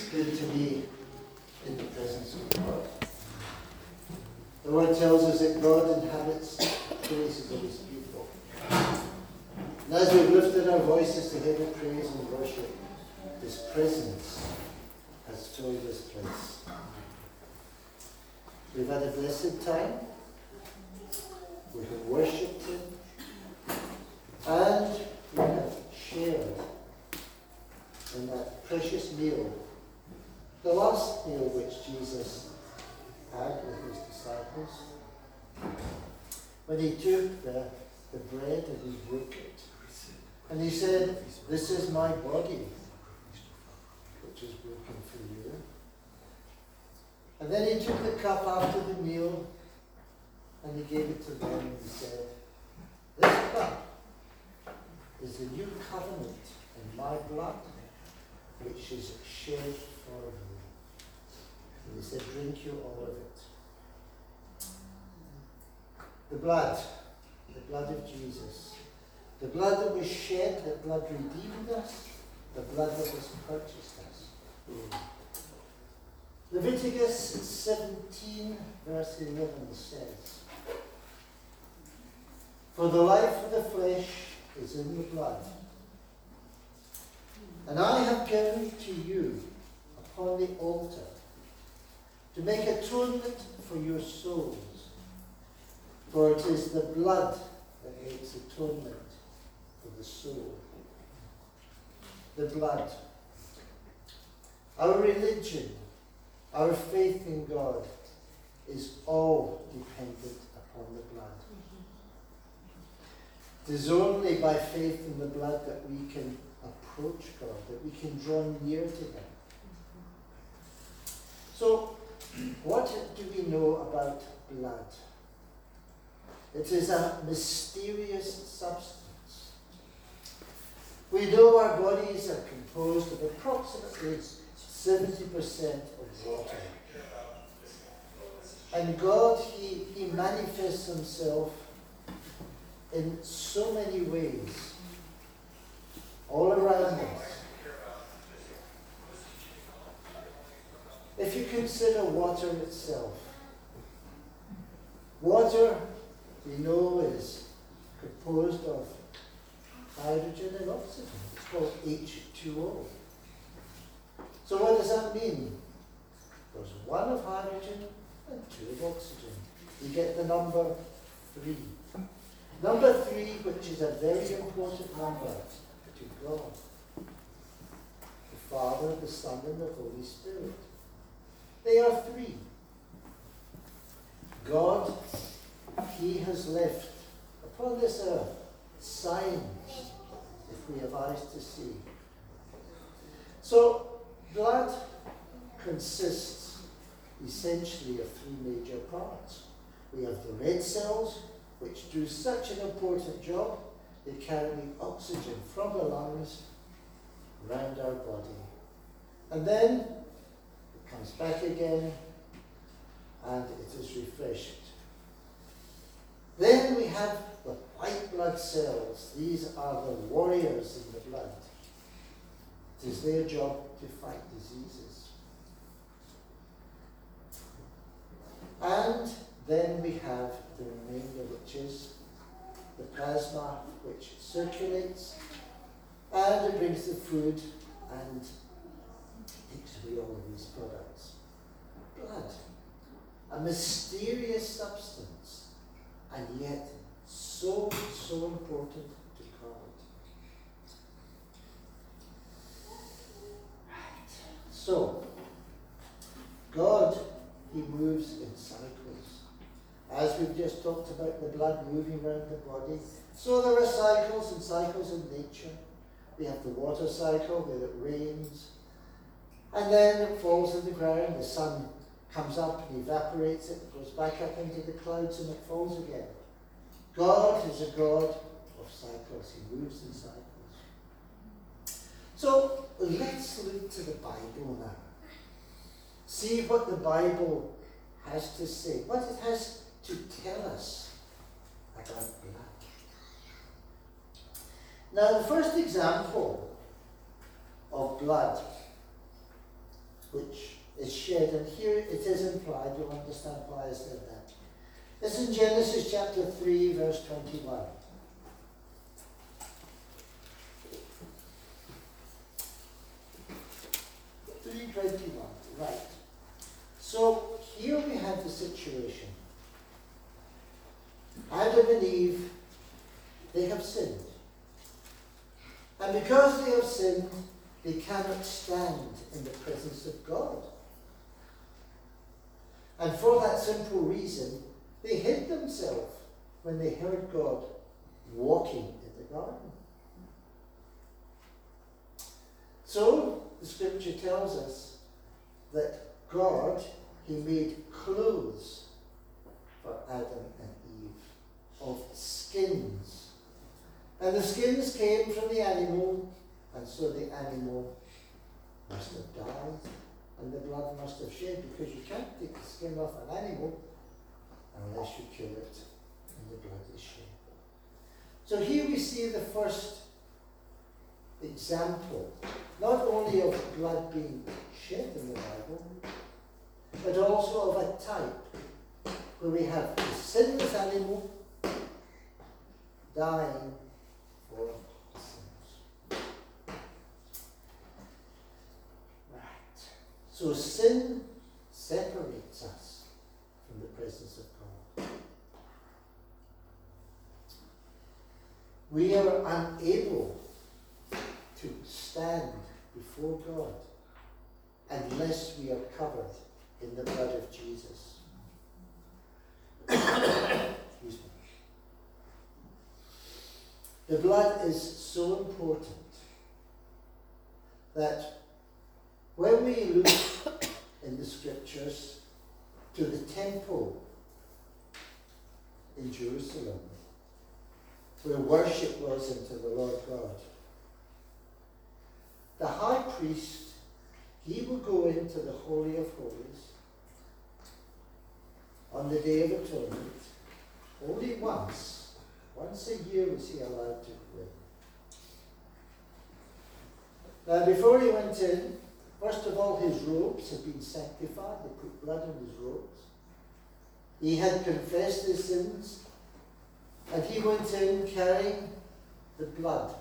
good to be in the presence of God. The word tells us that God inhabits places of his people. And as we've lifted our voices to heaven, praise and worship, his presence has filled this place. We've had a blessed time. We have worshipped him. And we have shared in that precious meal, the last meal which Jesus had with his disciples. When he took the, the bread and he broke it, and he said, This is my body, which is broken for you. And then he took the cup after the meal and he gave it to them and he said, This cup is the new covenant in my blood, which is shed for you. And he said, Drink you all of it. The blood, the blood of Jesus, the blood that was shed, the blood redeemed us, the blood that was purchased us. Leviticus 17, verse 11 says, For the life of the flesh is in the blood. And I have given to you upon the altar to make atonement for your souls. For it is the blood that makes atonement for the soul. The blood. Our religion, our faith in God is all dependent upon the blood. It is only by faith in the blood that we can approach God, that we can draw near to Him. So, what do we know about blood? It is a mysterious substance. We know our bodies are composed of approximately 70% of water. And God, He, he manifests Himself in so many ways all around us. If you consider water itself, water we know is composed of hydrogen and oxygen. It's called H2O. So what does that mean? There's one of hydrogen and two of oxygen. You get the number three. Number three, which is a very important number to God. The Father, the Son, and the Holy Spirit. They are three. God, He has left upon this earth signs, if we have eyes to see. So, blood consists essentially of three major parts. We have the red cells, which do such an important job. They carry oxygen from the lungs round our body. And then comes back again and it is refreshed. Then we have the white blood cells. These are the warriors in the blood. It is their job to fight diseases. And then we have the remainder, which is the plasma, which circulates and it brings the food and away all of these products. Blood, a mysterious substance, and yet so, so important to God. Right. So, God, He moves in cycles. As we've just talked about the blood moving around the body, so there are cycles and cycles in nature. We have the water cycle where it rains, and then it falls on the ground, the sun comes up and evaporates it, goes back up into the clouds, and it falls again. God is a God of cycles, He moves in cycles. So let's look to the Bible now. See what the Bible has to say, what it has to tell us about blood. Now, the first example of blood which is shed, and here it is implied, you'll understand why I said that. It's in Genesis chapter 3, verse 21. Three twenty-one, right. So here we have the situation. Adam and Eve, they have sinned. And because they have sinned, they cannot stand in the presence of God. And for that simple reason, they hid themselves when they heard God walking in the garden. So, the scripture tells us that God, He made clothes for Adam and Eve of skins. And the skins came from the animal, and so the animal must have died, and the blood must have shed, because you can't take the skin off an animal unless you kill it, and the blood is shed. So here we see the first example, not only of blood being shed in the Bible, but also of a type where we have the sinless animal dying for sins. Right. So sin separates us from the presence of God. We are unable to stand before God unless we are covered in the blood of Jesus. Excuse me. The blood is so important that when we look in the scriptures to the temple in Jerusalem, where worship was unto the Lord God, the high priest, he would go into the Holy of Holies on the Day of Atonement only once. Once a year was he allowed to go in. Now, before he went in, first of all, his robes had been sanctified. They put blood on his robes. He had confessed his sins, and he went in carrying the blood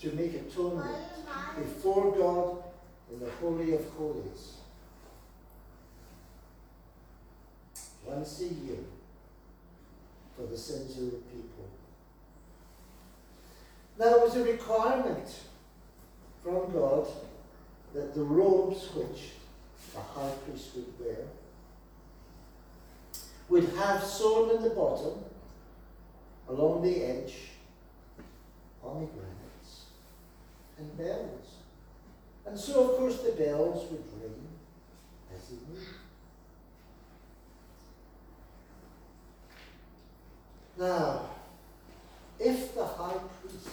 to make atonement before God in the Holy of Holies. Once a year for the sins of the people. Now it was a requirement from God that the robes which the high priest would wear would have sewn in the bottom, along the edge, pomegranates and bells. And so, of course, the bells would ring as he moved. Now, if the high priest,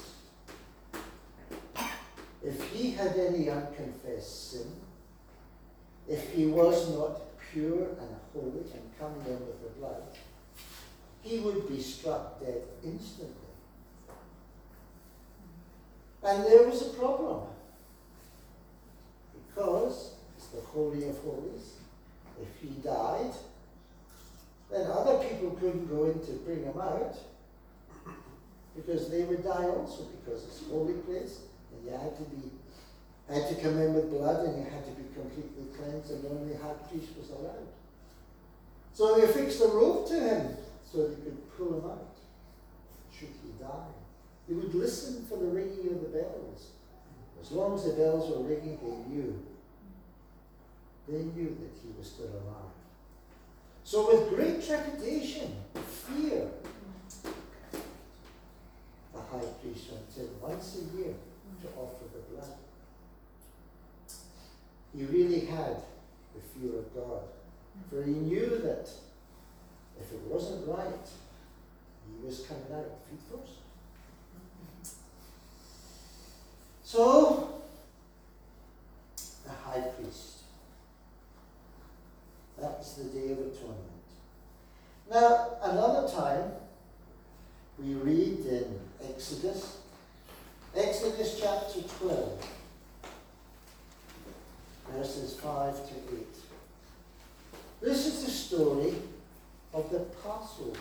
if he had any unconfessed sin, if he was not pure and holy and coming in with the blood, he would be struck dead instantly. And there was a problem. Because it's the Holy of Holies. If he died, then other people couldn't go in to bring him out because they would die also because it's a holy place you had to be had to come in with blood and you had to be completely cleansed and only high priest was allowed. So they fixed a rope to him so they could pull him out should he die. They would listen for the ringing of the bells. As long as the bells were ringing, they knew. They knew that he was still alive. So, with great trepidation, fear, the high priest went in once a year to offer the blood. He really had the fear of God, for he knew that if it wasn't right, he was coming out feet first. So, the high priest. That's the Day of Atonement. Now, another time, we read in Exodus, Exodus chapter 12. verses 5 to 8. This is the story of the Passover.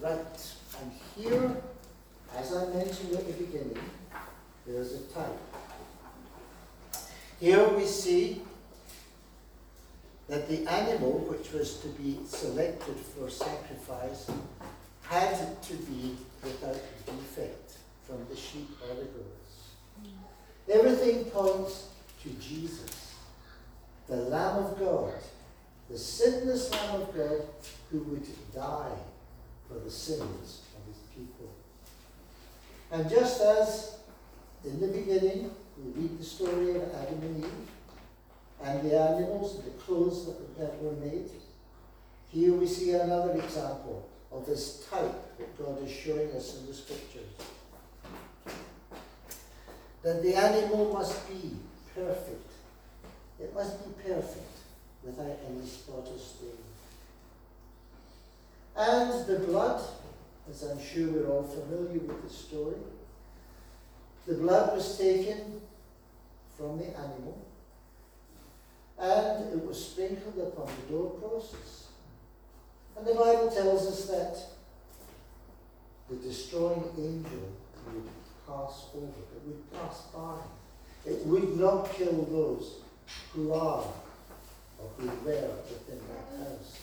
Right, and here, as I mentioned at the beginning, there's a type. Here we see that the animal was to be selected for sacrifice had to be without defect from the sheep or the goats. Everything points to Jesus, the Lamb of God, the sinless Lamb of God who would die for the sins of his people. And just as in the beginning we read the story of Adam and Eve, and the animals the clothes that, that were made. Here we see another example of this type that God is showing us in the scriptures. That the animal must be perfect. It must be perfect without any spot or stain. And the blood, as I'm sure we're all familiar with the story, the blood was taken from the animal and it was sprinkled upon the doorposts. And the Bible tells us that the destroying angel would pass over, it would pass by. It would not kill those who are or who were within that house.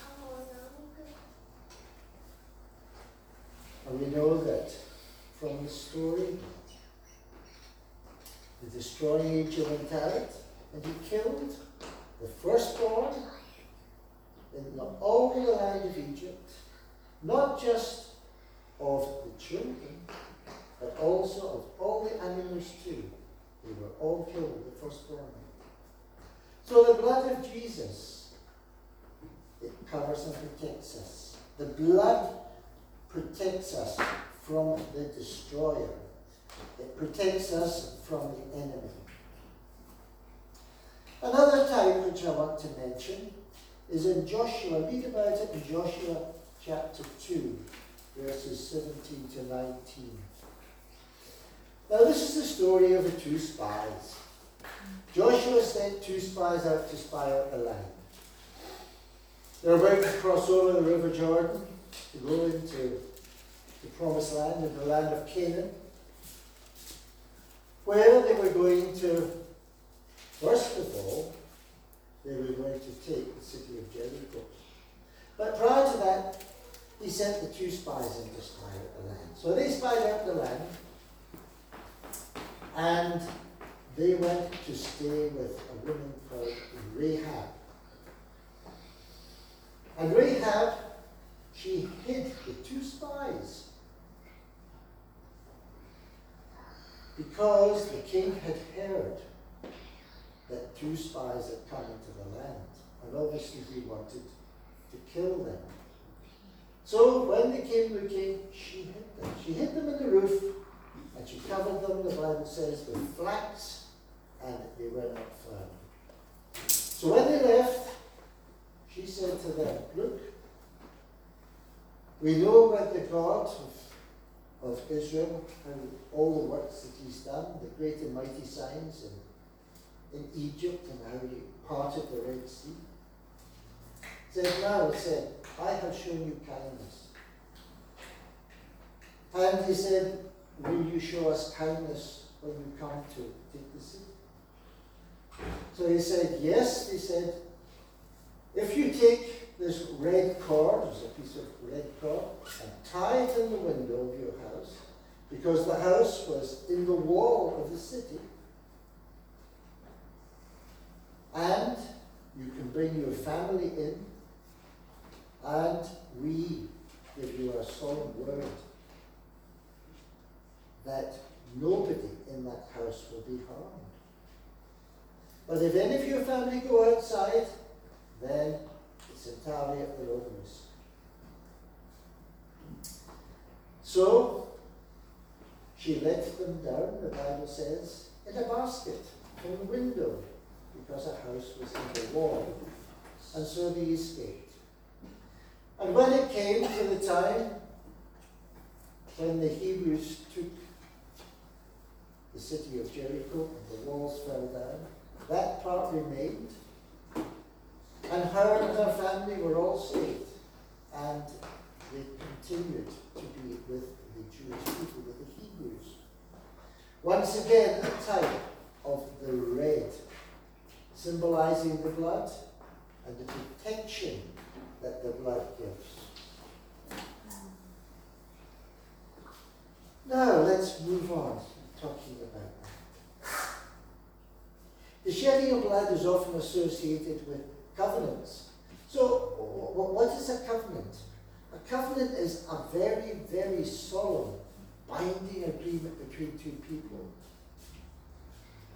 And we know that from the story, the destroying angel went out and he killed the firstborn in all the land of Egypt, not just of the children, but also of all the animals too. They were all killed, the firstborn. So the blood of Jesus, it covers and protects us. The blood protects us from the destroyer. It protects us from the enemy. Another type which I want to mention is in Joshua. Read about it in Joshua chapter 2, verses 17 to 19. Now, this is the story of the two spies. Joshua sent two spies out to spy out the land. They're about to cross over the River Jordan to go into the promised land, in the land of Canaan, where they were going to First of all, they were going to take the city of Jericho. But prior to that, he sent the two spies in to spy out the land. So they spied out the land, and they went to stay with a woman called Rahab. And Rahab, she hid the two spies because the king had heard that two spies had come into the land, and obviously he wanted to kill them. So when they came looking, she hid them. She hid them in the roof, and she covered them, the Bible says, with flax, and they were not found. So when they left, she said to them, Look, we know about the God of, of Israel and all the works that he's done, the great and mighty signs and in Egypt and how he parted the Red Sea. Said, now said, I have shown you kindness. And he said, Will you show us kindness when you come to take the city? So he said, Yes, he said, if you take this red cord, there's a piece of red cord, and tie it in the window of your house, because the house was in the wall of the city, and you can bring your family in, and we give you a solemn word that nobody in that house will be harmed. But if any of your family go outside, then it's entirely at their own risk. So she let them down, the Bible says, in a basket from the window because a house was in the wall. And so they escaped. And when it came to the time when the Hebrews took the city of Jericho and the walls fell down. That part remained. And her and her family were all saved. And they continued to be with the Jewish people, with the Hebrews. Once again, a type of the red, symbolizing the blood and the protection that the blood gives. Now let's move on talking about that. The shedding of blood is often associated with covenants. So, what is a covenant? A covenant is a very, very solemn, binding agreement between two people.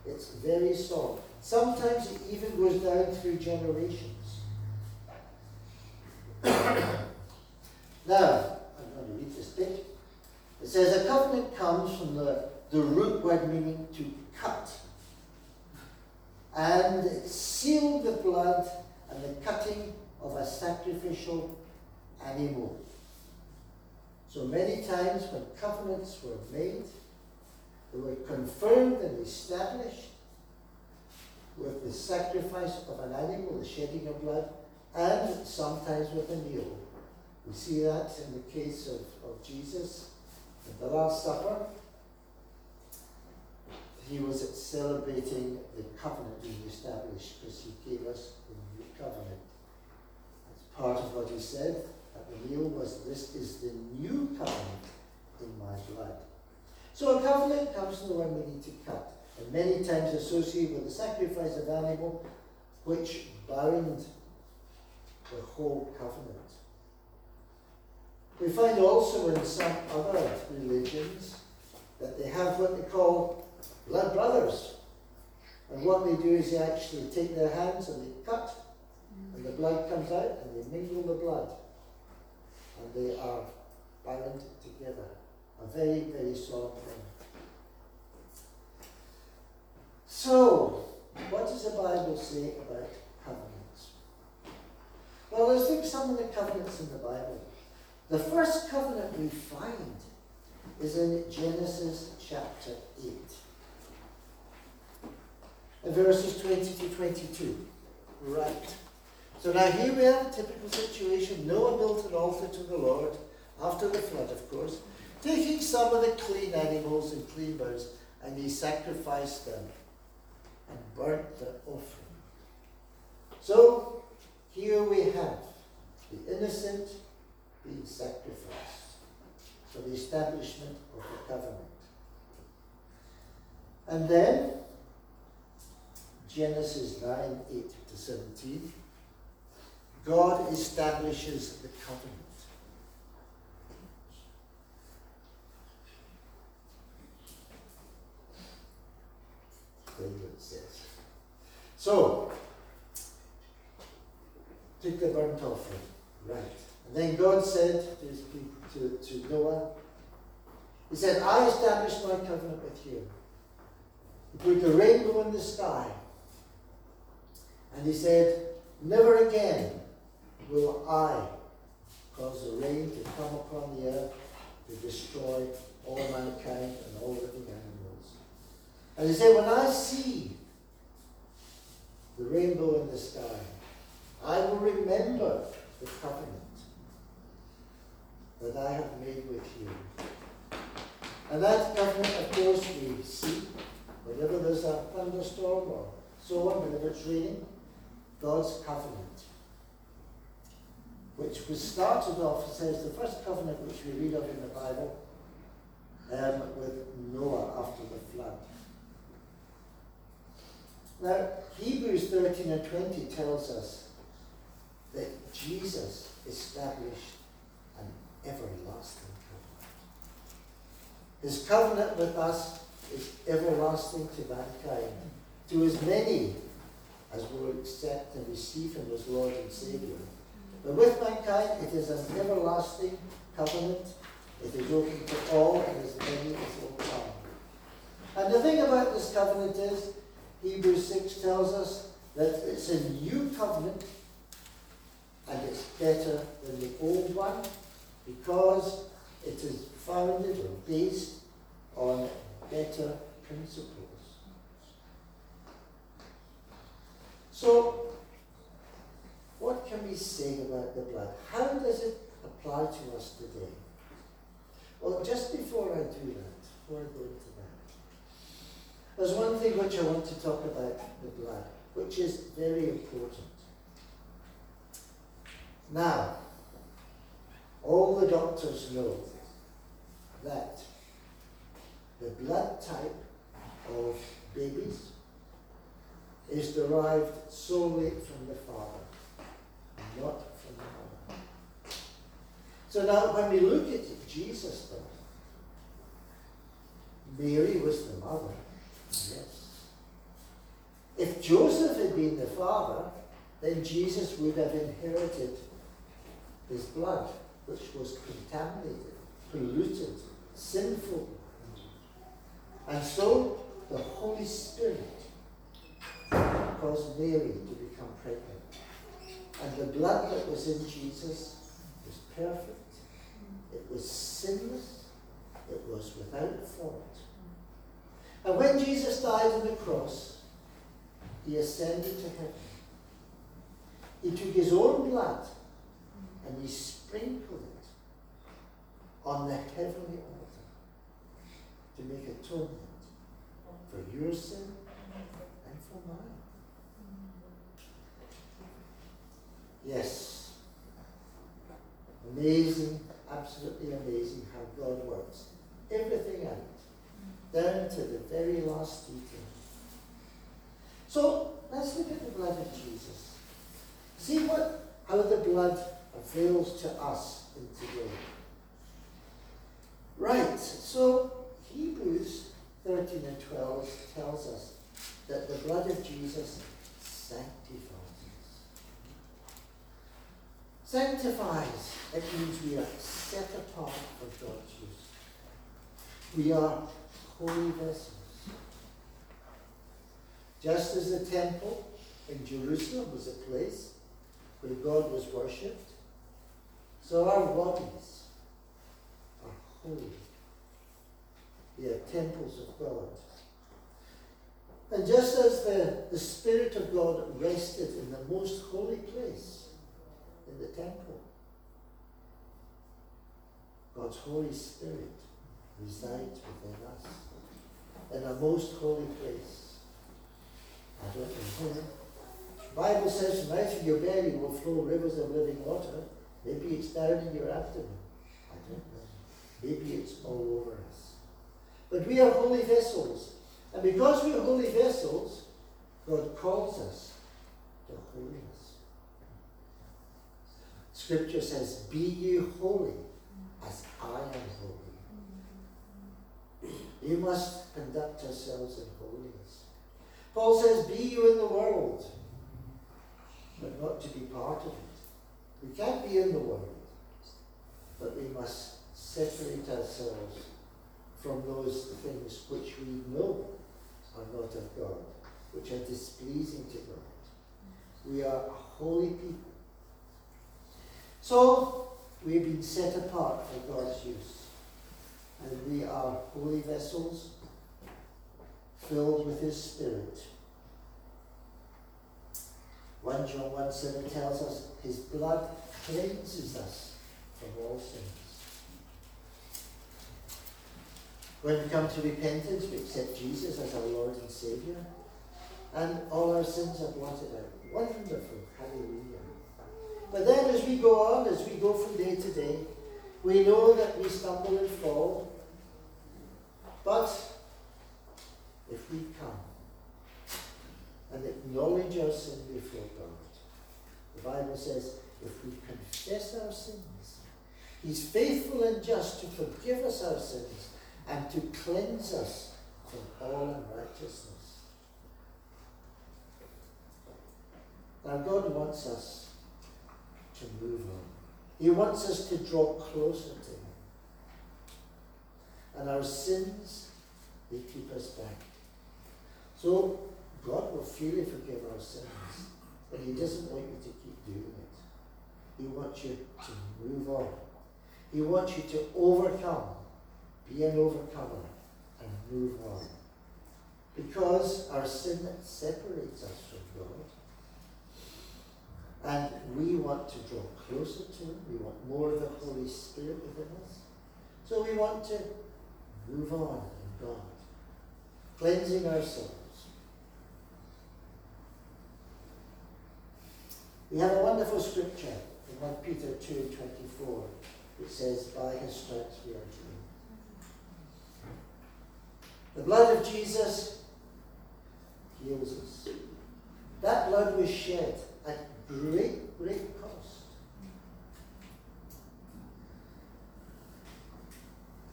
It's very solemn. Sometimes it even goes down through generations. now, I'm going to read this bit. It says, A covenant comes from the, the root word meaning to cut. And it sealed the blood and the cutting of a sacrificial animal. So many times when covenants were made, they were confirmed and established with the sacrifice of an animal, the shedding of blood, and sometimes with a meal. We see that in the case of, of Jesus at the Last Supper. He was celebrating the covenant being established because he gave us the new covenant. That's part of what he said at the meal was this is the new covenant in my blood. So a covenant comes from the one we need to cut, and many times associated with the sacrifice of animal, which bound the whole covenant. We find also in some other religions that they have what they call blood brothers. And what they do is they actually take their hands and they cut, and the blood comes out, and they mingle the blood. And they are bound together. A very, very solemn thing. So, what does the Bible say about covenants? Well, let's think some of the covenants in the Bible. The first covenant we find is in Genesis chapter 8, verses 20 to 22. Right. So now here we have a typical situation. Noah built an altar to the Lord, after the flood, of course, taking some of the clean animals and clean birds, and he sacrificed them and burnt the offering. So here we have the innocent being sacrificed for the establishment of the covenant. And then, Genesis 9 8 to 17, God establishes the covenant. David. So, take the burnt offering. Right. And then God said to, his people, to, to Noah, He said, I establish my covenant with you. He put the rainbow in the sky. And he said, Never again will I cause the rain to come upon the earth to destroy all mankind and all living animals. And he said, When I see the rainbow in the sky, I will remember the covenant that I have made with you. And that covenant, of course, we see whenever there's a thunderstorm or so on, whenever it's raining, God's covenant. Which was started off, says, the first covenant which we read of in the Bible um, with Noah after the flood. Now, Hebrews 13 and 20 tells us that Jesus established an everlasting covenant. His covenant with us is everlasting to mankind, to as many as will accept and receive him as Lord and Saviour. But with mankind, it is an everlasting covenant. It is open to all and as many as will come. And the thing about this covenant is, Hebrews 6 tells us that it's a new covenant and it's better than the old one because it is founded or based on better principles. So, what can we say about the blood? How does it apply to us today? Well, just before I do that, before I go into there's one thing which I want to talk about the blood, which is very important. Now, all the doctors know that the blood type of babies is derived solely from the father, not from the mother. So now, when we look at Jesus, Mary was the mother, yes. If Joseph had been the father, then Jesus would have inherited his blood, which was contaminated, polluted, sinful. And so the Holy Spirit caused Mary to become pregnant. And the blood that was in Jesus was perfect, it was sinless, it was without fault. And when Jesus died on the cross, he ascended to heaven. He took his own blood and he sprinkled it on the heavenly altar to make atonement for your sin and for mine. Yes. Amazing, absolutely amazing how God works. Everything out, down to the very last detail. So let's look at the blood of Jesus. See what how the blood avails to us in today. Right, so Hebrews 13 and 12 tells us that the blood of Jesus sanctifies. Sanctifies, it means we are set apart for God's use. We are holy vessels. Just as the temple in Jerusalem was a place where God was worshipped, so our bodies are holy. They are temples of God. And just as the, the Spirit of God rested in the most holy place, in the temple, God's Holy Spirit resides within us in a most holy place. Bible says from your belly will flow rivers of living water. Maybe it's down in your abdomen. I don't know. Maybe it's all over us. But we are holy vessels. And because we are holy vessels, God calls us to holiness. Scripture says, Be ye holy as I am holy. We must conduct ourselves in holiness. Paul says, Be you in the world, but not to be part of it. We can't be in the world, but we must separate ourselves from those things which we know are not of God, which are displeasing to God. We are a holy people. So, we've been set apart for God's use. And we are holy vessels filled with His Spirit. 1 John 1 7 tells us His blood cleanses us from all sins. When we come to repentance, we accept Jesus as our Lord and Saviour, and all our sins are blotted out. Wonderful. Hallelujah. But then as we go on, as we go from day to day, we know that we stumble and fall. But if we come and acknowledge our sin before God, the Bible says, if we confess our sins, He's faithful and just to forgive us our sins and to cleanse us from all unrighteousness. Now, God wants us to move on. He wants us to draw closer to Him. And our sins, they keep us back. So, God will freely forgive our sins, but He doesn't want you to keep doing it. He wants you to move on. He wants you to overcome, be an overcomer, and move on. because our sin separates us from God. And we want to draw closer to Him. We want more of the Holy Spirit within us. So we want to move on in God, cleansing ourselves. We have a wonderful scripture in 1 Peter 2.24. It says, by his stripes we are healed. The blood of Jesus heals us. That blood was shed at great, great cost.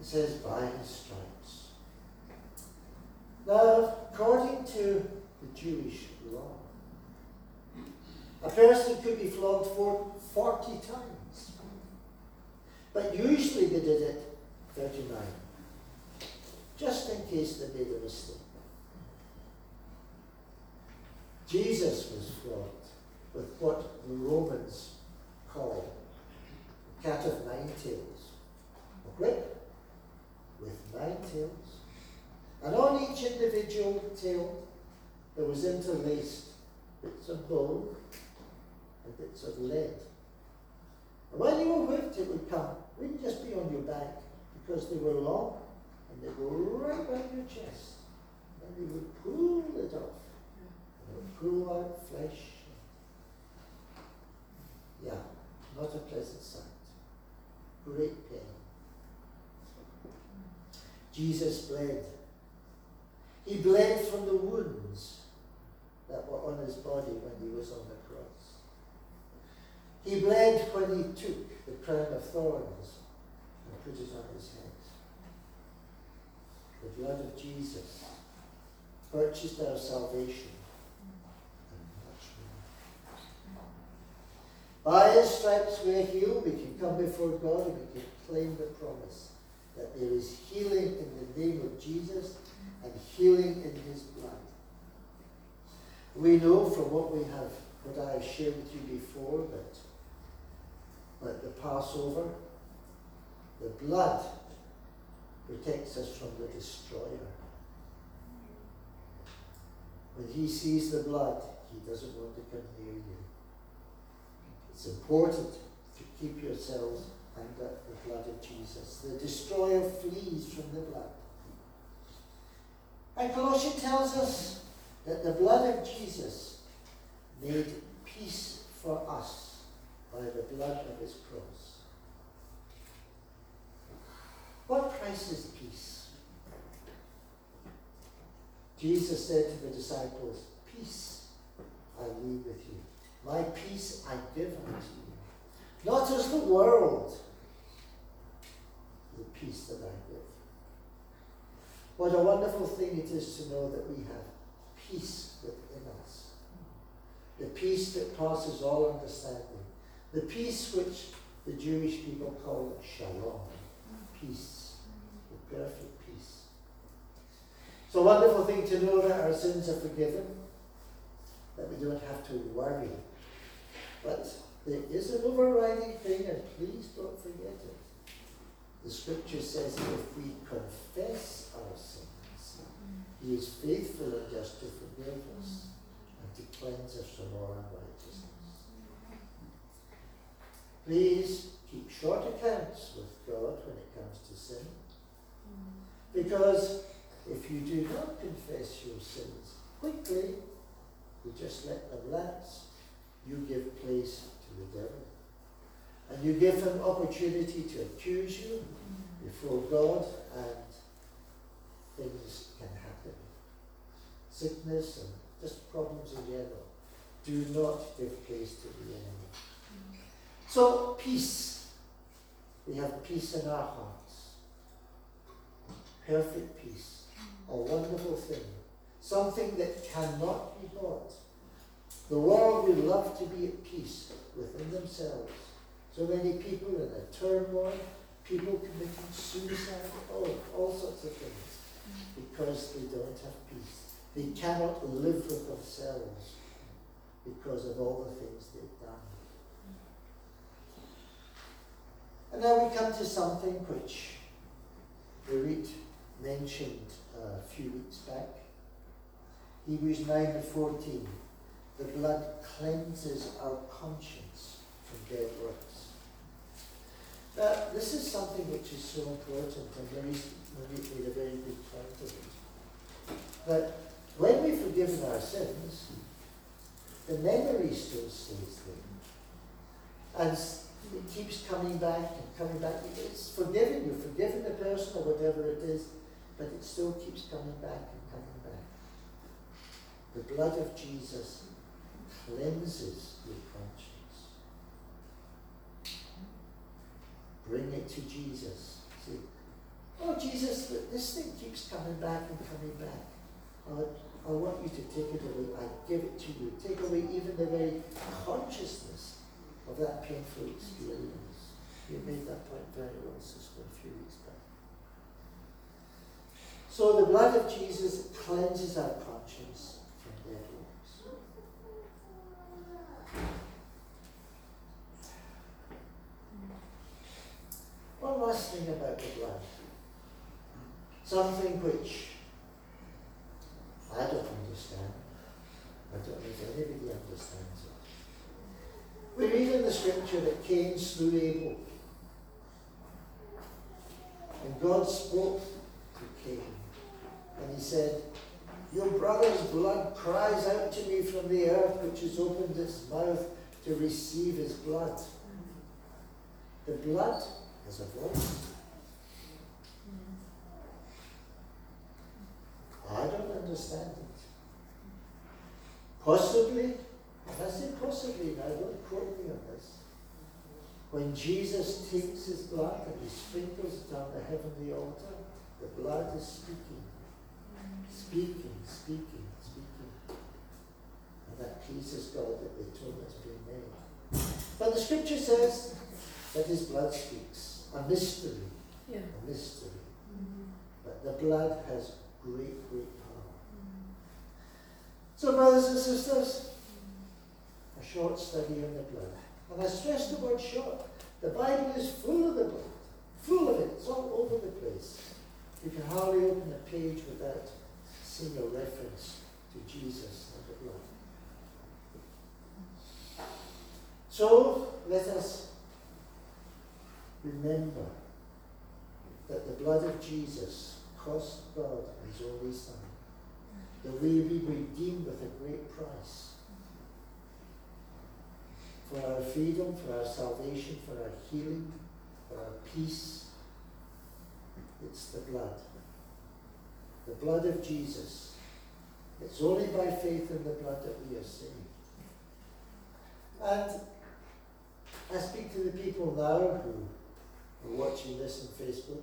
It says, by his stripes. Now, according to the Jewish law, a person could be flogged for 40 times. But usually they did it 39. Just in case they made a mistake. Jesus was flogged with what the Romans call cat of nine tails. A whip with nine tails. And on each individual tail there was interlaced bits of bone and bits of lead. And when you were whipped, it would come, wouldn't just be on your back, because they were long, and they go right around your chest. And they would pull it off. And would pull out flesh. Yeah, not a pleasant sight. Great pain. Jesus bled. He bled from the wounds that were on his body when he was on the cross. He bled when he took the crown of thorns and put it on his head. The blood of Jesus purchased our salvation. By his stripes we are healed. We can come before God and we can claim the promise that there is healing in the name of Jesus and healing in his blood. We know from what we have, what I have shared with you before, that like the Passover, the blood protects us from the destroyer. When he sees the blood, he doesn't want to come near you. It's important to keep yourselves under the blood of Jesus. The destroyer flees from the blood. And Colossians tells us that the blood of Jesus made peace for us by the blood of his cross. Is peace? Jesus said to the disciples, Peace I leave with you. My peace I give unto you. Not as the world, the peace that I give. What a wonderful thing it is to know that we have peace within us. The peace that passes all understanding. The peace which the Jewish people call shalom, peace, perfect peace. It's a wonderful thing to know that our sins are forgiven, that we don't have to worry. But there is an overriding thing, and please don't forget it. The scripture says if we confess our sins, He is faithful and just to forgive us and to cleanse us from all unrighteousness. Please keep short accounts with God when it comes to sin. Because if you do not confess your sins quickly, you just let them lapse, you give place to the devil. And you give him opportunity to accuse you before God, and things can happen. Sickness and just problems in general. Do not give place to the enemy. So, peace. We have peace in our hearts. Perfect peace. A wonderful thing. Something that cannot be bought. The world would love to be at peace within themselves. So many people in a turmoil, people committing suicide, oh, all sorts of things, because they don't have peace. They cannot live with themselves because of all the things they've done. And now we come to something which Dorit mentioned uh, a few weeks back. Hebrews 9 and 14. The blood cleanses our conscience from dead works. Now, this is something which is so important, and Marie, made a very good point of it. That when we've forgiven our sins, the memory still stays there. And it keeps coming back and coming back. It's forgiven, you've forgiven the person or whatever it is, but it still keeps coming back and coming back. The blood of Jesus cleanses your conscience. Bring it to Jesus. See, oh Jesus, this thing keeps coming back and coming back. I want you to take it away. I give it to you. Take away even the very consciousness of that painful experience. You made that point very well, sister, a few weeks back. So the blood of Jesus cleanses our conscience from dead works. One last thing about the blood. Something which I don't understand. I don't know if anybody understands it. We read in the scripture that Cain slew Abel. And God spoke to Cain. And he said, Your brother's blood cries out to me from the earth, which has opened its mouth to receive his blood. The blood has a voice. I don't understand it. Possibly, I say possibly now, don't quote me on this. When Jesus takes his blood and he sprinkles it on the heavenly altar, the blood is speaking, speaking, speaking, speaking. And that pleases God that the atonement's being made. But the scripture says that his blood speaks. A mystery. Yeah. A mystery. Mm-hmm. But the blood has great, great power. So, brothers and sisters, a short study on the blood. And I stress the word short. The Bible is full of the blood, full of it. It's all over the place. You can hardly open a page without seeing a reference to Jesus and the blood. So, let us remember that the blood of Jesus cost God his only Son, that we be redeemed with a great price for our freedom, for our salvation, for our healing, for our peace. It's the blood. The blood of Jesus. It's only by faith in the blood that we are saved. And I speak to the people now who are watching this on Facebook.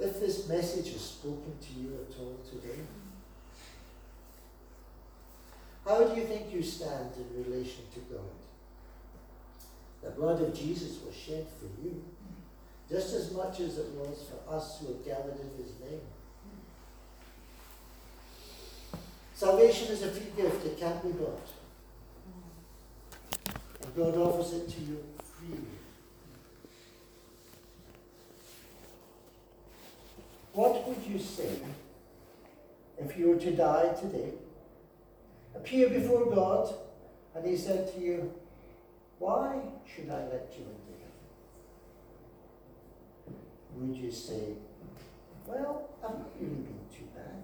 If this message has spoken to you at all today, how do you think you stand in relation to God? The blood of Jesus was shed for you, just as much as it was for us who have gathered in His name. Salvation is a free gift, it can't be bought. And God offers it to you freely. What would you say if you were to die today, appear before God, and He said to you, Why should I let you into heaven? Would you say, Well, I've not really been too bad.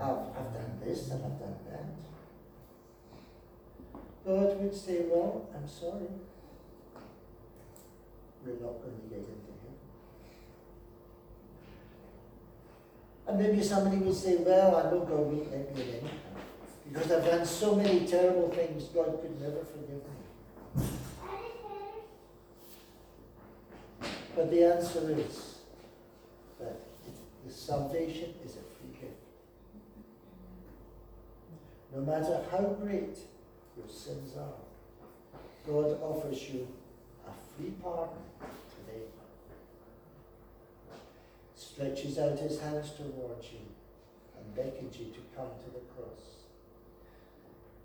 I've, I've done this and I've done that. God would say, Well, I'm sorry. We're not going to get into heaven. And maybe somebody would say, Well, I know God won't let me in because I've done so many terrible things, God could never forgive me. But the answer is that the salvation is a free gift. No matter how great your sins are, God offers you a free pardon today. Stretches out his hands towards you and beckons you to come to the cross.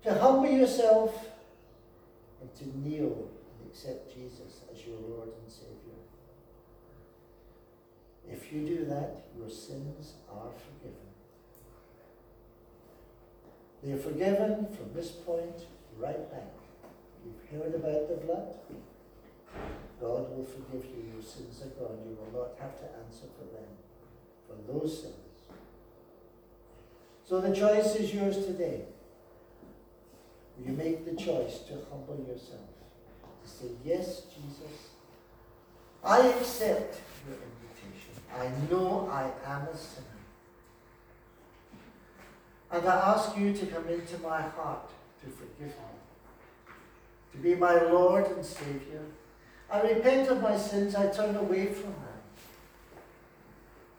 To humble yourself and to kneel and accept Jesus as your Lord and Savior. If you do that, your sins are forgiven. They are forgiven from this point right back. You've heard about the blood. God will forgive you. Your sins are gone. You will not have to answer for them, for those sins. So the choice is yours today. You make the choice to humble yourself, to say, Yes, Jesus, I accept your invitation. I know I am a sinner. And I ask you to come into my heart to forgive me, to be my Lord and Savior. I repent of my sins, I turn away from them.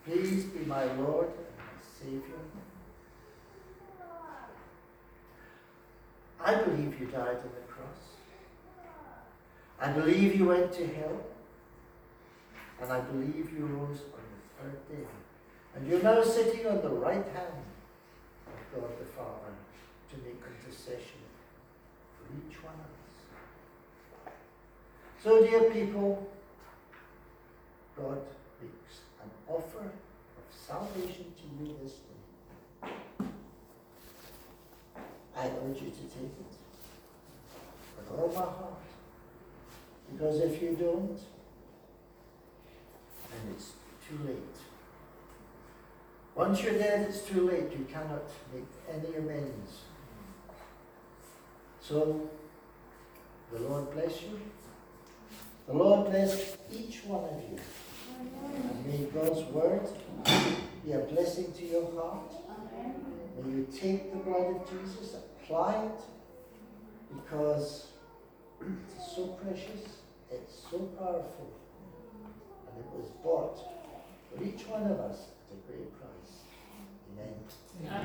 Please be my Lord and my Savior. I believe you died on the cross. I believe you went to hell. And I believe you rose on the third day. And you're now sitting on the right hand of God the Father to make intercession for each one of us. So, dear people, God makes an offer of salvation to you this day. I urge you to take it with all my heart. Because if you don't, then it's too late. Once you're dead, it's too late. You cannot make any amends. So, the Lord bless you. The Lord bless each one of you. And may God's word be a blessing to your heart. When you take the blood of Jesus, apply it, because it's so precious, it's so powerful, and it was bought for each one of us at a great price. Amen. Amen.